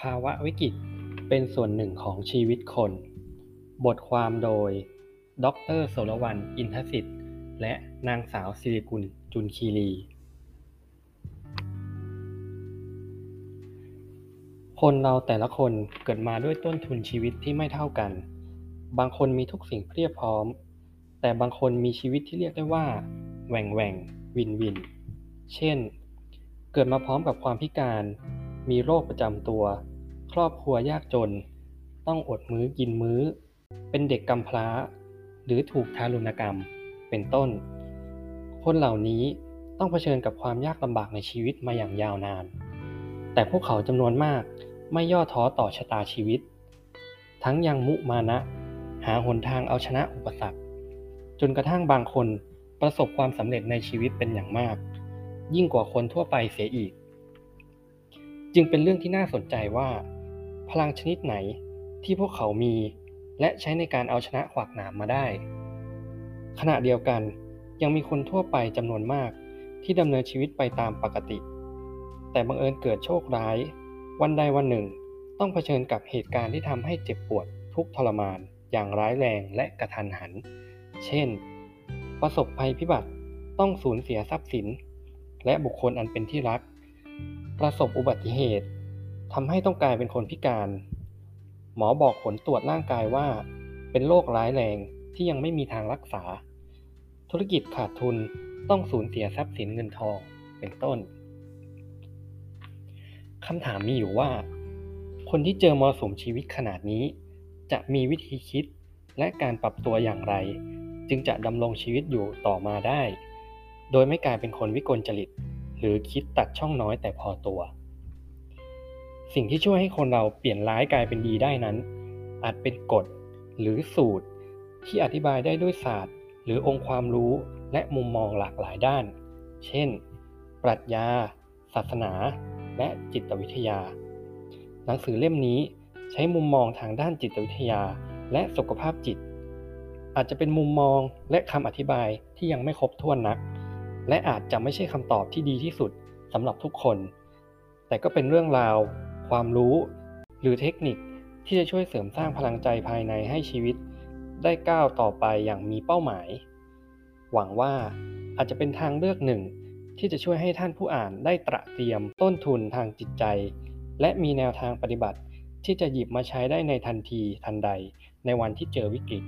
ภาวะวิกฤตเป็นส่วนหนึ่งของชีวิตคน บทความโดย ดรโสรวรรณอินทสิทธิ์ และนางสาวสิริกุล จุลคีรี คนเราแต่ละคนเกิดมาด้วยต้นทุนชีวิตที่ไม่เท่ากัน บางคนมีทุกสิ่งเพียบพร้อม แต่บางคนมีชีวิตที่เรียกได้ว่า แหว่งแหว่งวินวิน เช่น เกิดมาพร้อมกับความพิการ มีโรคประจำตัว รอบครัวยากจน ต้องอดมื้อกินมื้อ เป็นเด็กกำพร้า หรือถูกทารุณกรรม เป็นต้น คนเหล่านี้ต้องเผชิญกับความยากลำบากในชีวิตมาอย่างยาวนาน แต่พวกเขาจำนวนมากไม่ย่อท้อต่อชะตาชีวิต ทั้งยังมุมานะ หาหนทางเอาชนะอุปสรรค จนกระทั่งบางคนประสบความสำเร็จในชีวิตเป็นอย่างมาก ยิ่งกว่าคนทั่วไปเสียอีก จึงเป็นเรื่องที่น่าสนใจว่า พลังชนิดไหนที่พวกเขามี และใช้ในการเอาชนะขวากหนามมาได้ ขณะเดียวกันยังมีคนทั่วไปจำนวนมากที่ดำเนินชีวิตไปตามปกติ แต่บังเอิญเกิดโชคร้าย วันใดวันหนึ่ง ต้องเผชิญกับเหตุการณ์ที่ทำให้เจ็บปวดทุกทรมาน อย่างร้ายแรงและกระทันหัน เช่น ประสบภัยพิบัติต้องสูญเสียทรัพย์สิน และบุคคลอันเป็นที่รัก ประสบอุบัติเหตุ ทำให้ต้องกลายเป็นคนพิการ หมอบอกผลตรวจร่างกายว่า เป็นโรคร้ายแรงที่ยังไม่มีทางรักษา ธุรกิจขาดทุนต้องสูญเสียทรัพย์สินเงินทองเป็นต้นคำถามมีอยู่ว่า คนที่เจอมรสุมชีวิตขนาดนี้ จะมีวิธีคิดและการปรับตัวอย่างไร จึงจะดำรงชีวิตอยู่ต่อมาได้ โดยไม่กลายเป็นคนวิกลจริต หรือคิดตัดช่องน้อยแต่พอตัว สิ่งที่ช่วยให้คนเราเปลี่ยนร้ายกลายเป็นดีได้นั้น อาจเป็นกฎหรือสูตร ที่อธิบายได้ด้วยศาสตร์ หรือองค์ความรู้และมุมมองหลากหลายด้าน เช่น ปรัชญา ศาสนา และจิตวิทยา หนังสือเล่มนี้ใช้มุมมองทางด้านจิตวิทยาและสุขภาพจิต อาจจะเป็นมุมมองและคำอธิบายที่ยังไม่ครบถ้วนนัก และอาจจะไม่ใช่คำตอบที่ดีที่สุดสำหรับทุกคน แต่ก็เป็นเรื่องราว ความรู้ หรือเทคนิคที่จะช่วยเสริมสร้างพลังใจภายในให้ชีวิต ได้ก้าวต่อไปอย่างมีเป้าหมาย หวังว่าอาจจะเป็นทางเลือกหนึ่ง ที่จะช่วยให้ท่านผู้อ่านได้ตระเตรียมต้นทุนทางจิตใจ และมีแนวทางปฏิบัติที่จะหยิบมาใช้ได้ในทันทีทันใดในวันที่เจอวิกฤต